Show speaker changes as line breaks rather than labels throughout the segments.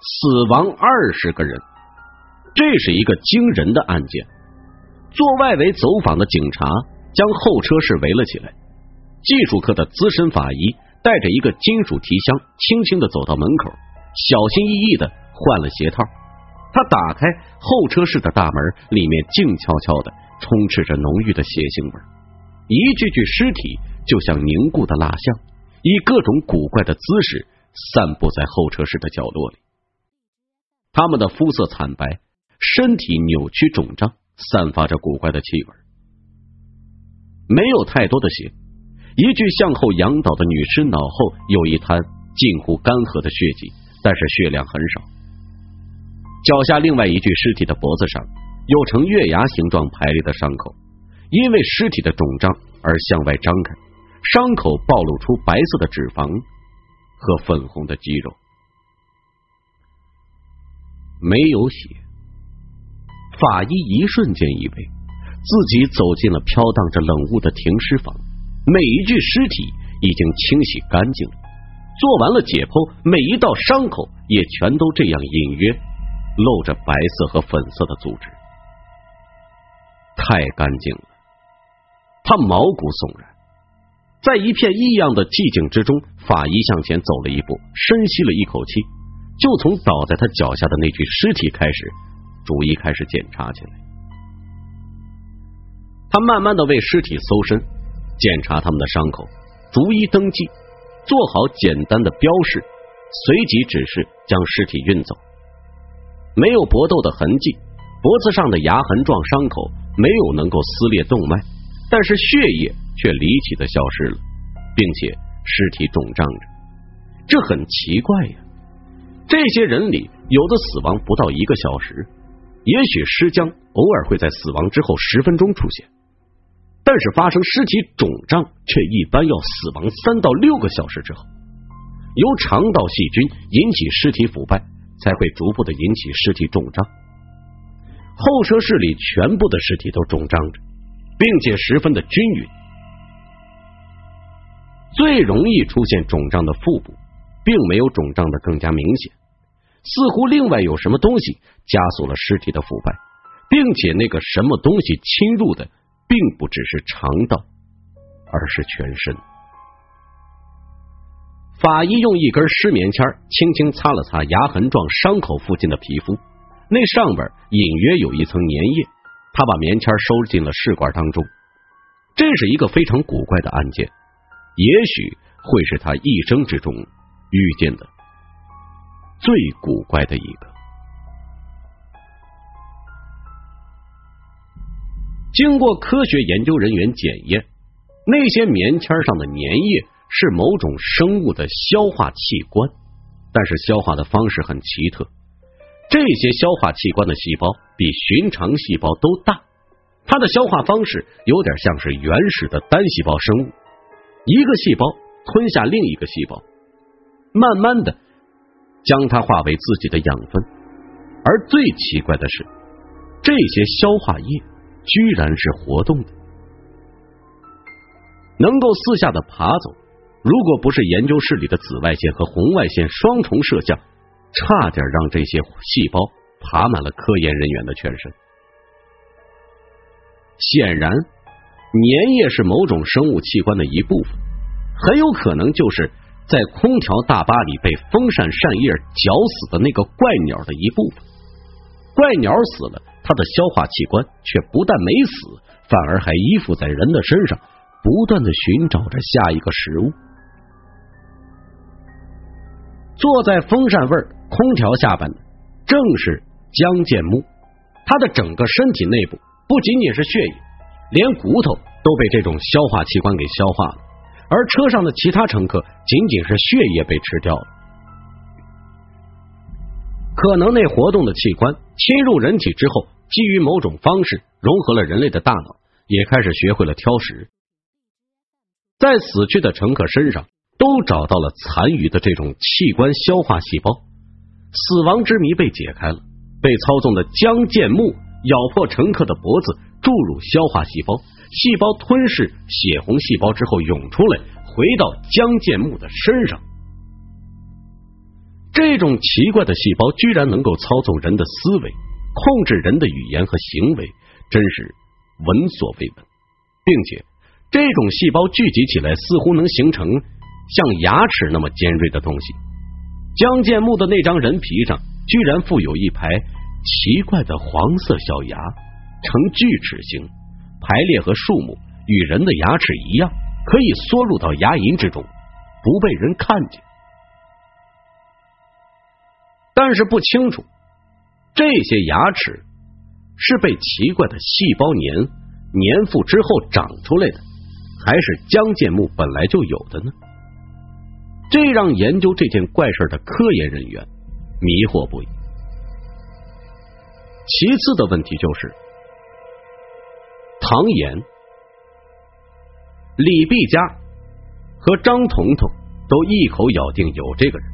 死亡二十个人，这是一个惊人的案件。做外围走访的警察将候车室围了起来，技术科的资深法医带着一个金属提箱，轻轻的走到门口，小心翼翼的换了鞋套。他打开候车室的大门，里面静悄悄的，充斥着浓郁的血腥味。一具具尸体就像凝固的蜡像，以各种古怪的姿势散布在候车室的角落里。他们的肤色惨白，身体扭曲肿胀，散发着古怪的气味。没有太多的血，一具向后仰倒的女尸脑后有一滩近乎干涸的血迹，但是血量很少。脚下另外一具尸体的脖子上有呈月牙形状排列的伤口，因为尸体的肿胀而向外张开，伤口暴露出白色的脂肪和粉红的肌肉。没有血，法医一瞬间以为自己走进了飘荡着冷雾的停尸房，每一具尸体已经清洗干净了，做完了解剖，每一道伤口也全都这样隐约。露着白色和粉色的组织，太干净了。他毛骨悚然，在一片异样的寂静之中，法医向前走了一步，深吸了一口气，就从倒在他脚下的那具尸体开始，逐一开始检查起来。他慢慢的为尸体搜身，检查他们的伤口，逐一登记，做好简单的标示，随即指示将尸体运走。没有搏斗的痕迹，脖子上的牙痕状伤口没有能够撕裂动脉，但是血液却离奇的消失了，并且尸体肿胀着，这很奇怪呀。这些人里有的死亡不到一个小时，也许尸僵偶尔会在死亡之后十分钟出现，但是发生尸体肿胀却一般要死亡三到六个小时之后，由肠道细菌引起尸体腐败。才会逐步的引起尸体肿胀。候车室里全部的尸体都肿胀着，并且十分的均匀。最容易出现肿胀的腹部，并没有肿胀的更加明显，似乎另外有什么东西加速了尸体的腐败，并且那个什么东西侵入的，并不只是肠道，而是全身。法医用一根湿棉签轻轻擦了擦牙痕状伤口附近的皮肤，那上边隐约有一层粘液。他把棉签收进了试管当中。这是一个非常古怪的案件，也许会是他一生之中遇见的最古怪的一个。经过科学研究人员检验，那些棉签上的粘液。是某种生物的消化器官，但是消化的方式很奇特。这些消化器官的细胞比寻常细胞都大，它的消化方式有点像是原始的单细胞生物，一个细胞吞下另一个细胞，慢慢的将它化为自己的养分。而最奇怪的是，这些消化液居然是活动的，能够四下的爬走。如果不是研究室里的紫外线和红外线双重摄像，差点让这些细胞爬满了科研人员的全身。显然，粘液是某种生物器官的一部分，很有可能就是在空调大巴里被风扇扇叶绞死的那个怪鸟的一部分。怪鸟死了，它的消化器官却不但没死，反而还依附在人的身上，不断的寻找着下一个食物。坐在风扇味空调下边的正是江建木，他的整个身体内部不仅仅是血液，连骨头都被这种消化器官给消化了。而车上的其他乘客仅仅是血液被吃掉了，可能那活动的器官侵入人体之后，基于某种方式融合了人类的大脑，也开始学会了挑食，在死去的乘客身上。都找到了残余的这种器官消化细胞，死亡之谜被解开了。被操纵的江建木咬破乘客的脖子，注入消化细胞，细胞吞噬血红细胞之后涌出来，回到江建木的身上。这种奇怪的细胞居然能够操纵人的思维，控制人的语言和行为，真是闻所未闻，并且这种细胞聚集起来，似乎能形成像牙齿那么尖锐的东西。江建木的那张人皮上居然附有一排奇怪的黄色小牙，呈锯齿形，排列和数目与人的牙齿一样，可以缩入到牙龈之中，不被人看见。但是不清楚这些牙齿是被奇怪的细胞粘粘附之后长出来的，还是江建木本来就有的呢？这让研究这件怪事的科研人员迷惑不已。其次的问题就是，唐岩、李碧佳和张彤彤都一口咬定有这个人。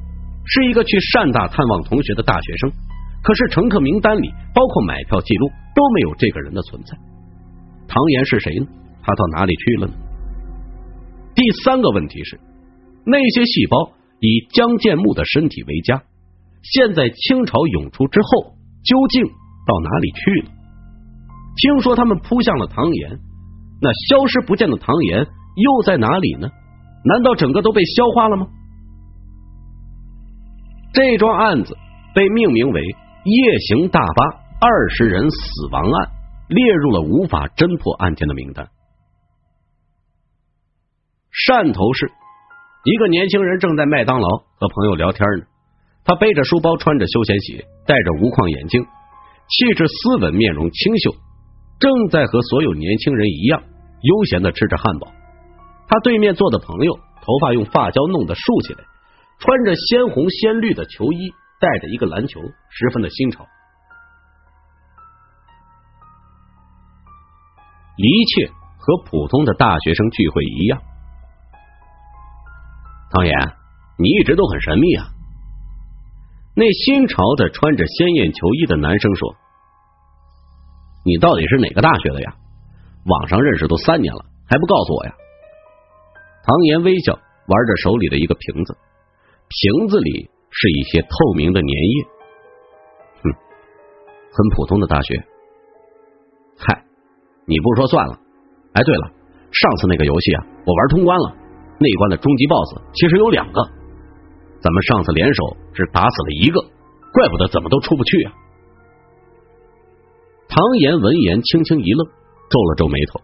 是一个去汕大探望同学的大学生，可是乘客名单里包括买票记录都没有这个人的存在。唐岩是谁呢？他到哪里去了呢？第三个问题是，那些细胞以江建木的身体为家，现在清朝涌出之后，究竟到哪里去了？听说他们扑向了唐岩，那消失不见的唐岩又在哪里呢？难道整个都被消化了吗？这桩案子被命名为“夜行大巴二十人死亡案”，列入了无法侦破案件的名单。汕头市一个年轻人正在麦当劳和朋友聊天呢，他背着书包，穿着休闲鞋，戴着无框眼镜，气质斯文，面容清秀，正在和所有年轻人一样悠闲的吃着汉堡。他对面坐的朋友头发用发胶弄得竖起来。穿着鲜红鲜绿的球衣，带着一个篮球，十分的新潮。一切和普通的大学生聚会一样。唐岩，你一直都很神秘啊。那新潮的穿着鲜艳球衣的男生说：“你到底是哪个大学的呀？网上认识都三年了，还不告诉我呀？”唐岩微笑，玩着手里的一个瓶子。瓶子里是一些透明的粘液，哼，很普通的大学。嗨，你不说算了。哎，对了，上次那个游戏啊，我玩通关了。那关的终极 BOSS 其实有两个，咱们上次联手只打死了一个，怪不得怎么都出不去啊。唐岩闻言轻轻一愣，皱了皱眉头，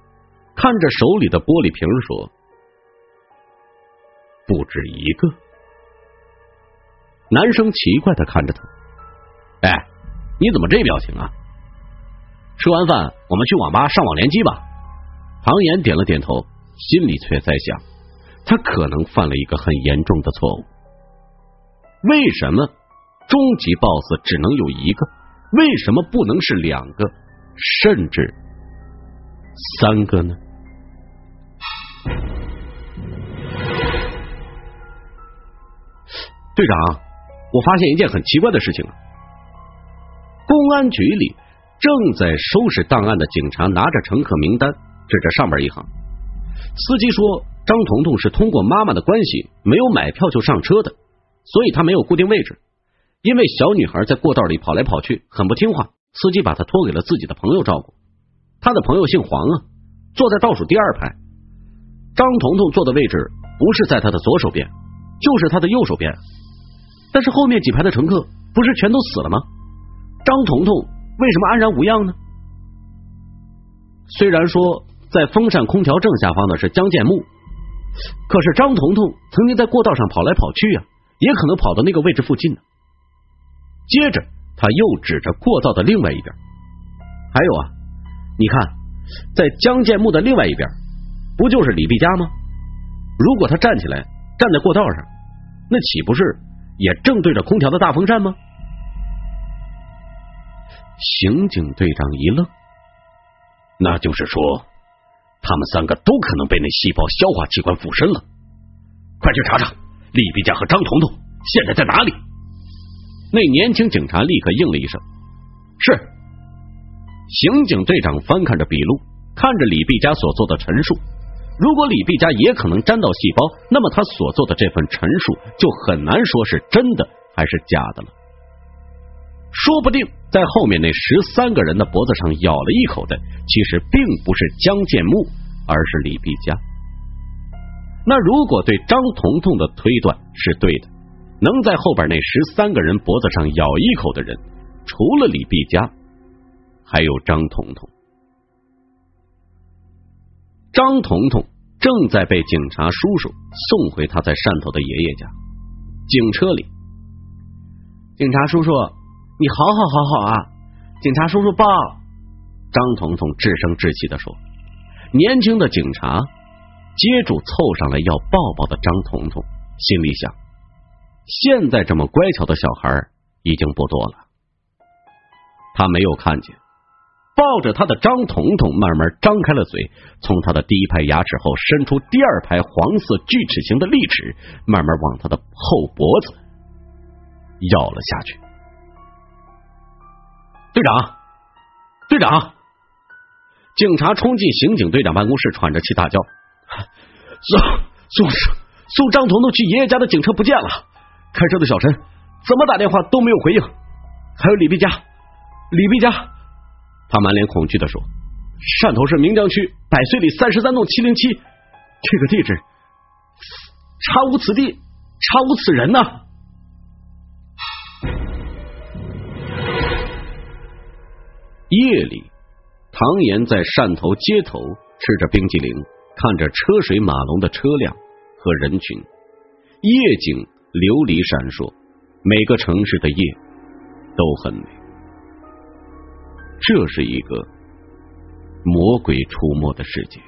看着手里的玻璃瓶说：“不止一个。”男生奇怪的看着他，哎，你怎么这表情啊？吃完饭我们去网吧上网联机吧。唐岩点了点头，心里却在想，他可能犯了一个很严重的错误。为什么终极 BOSS 只能有一个？为什么不能是两个，甚至三个呢？队长。我发现一件很奇怪的事情啊！公安局里正在收拾档案的警察拿着乘客名单，指着上面一行，司机说：“张彤彤是通过妈妈的关系没有买票就上车的，所以他没有固定位置。因为小女孩在过道里跑来跑去，很不听话，司机把她托给了自己的朋友照顾。他的朋友姓黄啊，坐在倒数第二排。张彤彤坐的位置不是在他的左手边，就是他的右手边。”但是后面几排的乘客不是全都死了吗？张彤彤为什么安然无恙呢？虽然说在风扇空调正下方的是江建木，可是张彤彤曾经在过道上跑来跑去啊，也可能跑到那个位置附近呢。接着他又指着过道的另外一边，还有啊，你看，在江建木的另外一边，不就是李碧佳吗？如果他站起来站在过道上，那岂不是？也正对着空调的大风扇吗？刑警队长一愣，那就是说，他们三个都可能被那细胞消化器官附身了。快去查查李碧佳和张彤彤现在在哪里。那年轻警察立刻应了一声：“是。”刑警队长翻看着笔录，看着李碧佳所做的陈述，如果李碧佳也可能沾到细胞，那么他所做的这份陈述就很难说是真的还是假的了。说不定在后面那十三个人的脖子上咬了一口的，其实并不是江建木，而是李碧佳。那如果对张彤彤的推断是对的，能在后边那十三个人脖子上咬一口的人，除了李碧佳，还有张彤彤。张彤彤正在被警察叔叔送回他在汕头的爷爷家。警车里，
警察叔叔，你好好好好啊！警察叔叔抱。
张彤彤稚声稚气的说。年轻的警察接住凑上来要抱抱的张彤彤，心里想：现在这么乖巧的小孩已经不多了。他没有看见。抱着他的张彤彤慢慢张开了嘴，从他的第一排牙齿后伸出第二排黄色锯齿形的利齿，慢慢往他的后脖子咬了下去。队长，队长！警察冲进刑警队长办公室，喘着气大叫：“送送送张彤彤去爷爷家的警车不见了！开车的小陈怎么打电话都没有回应，还有李碧佳，李碧佳。”他满脸恐惧的说：“汕头市明江区百岁里三十三栋七零七，这个地址查无此地，查无此人呐！”夜里，唐岩在汕头街头吃着冰激凌，看着车水马龙的车辆和人群，夜景琉璃闪烁，每个城市的夜都很美。这是一个魔鬼出没的世界。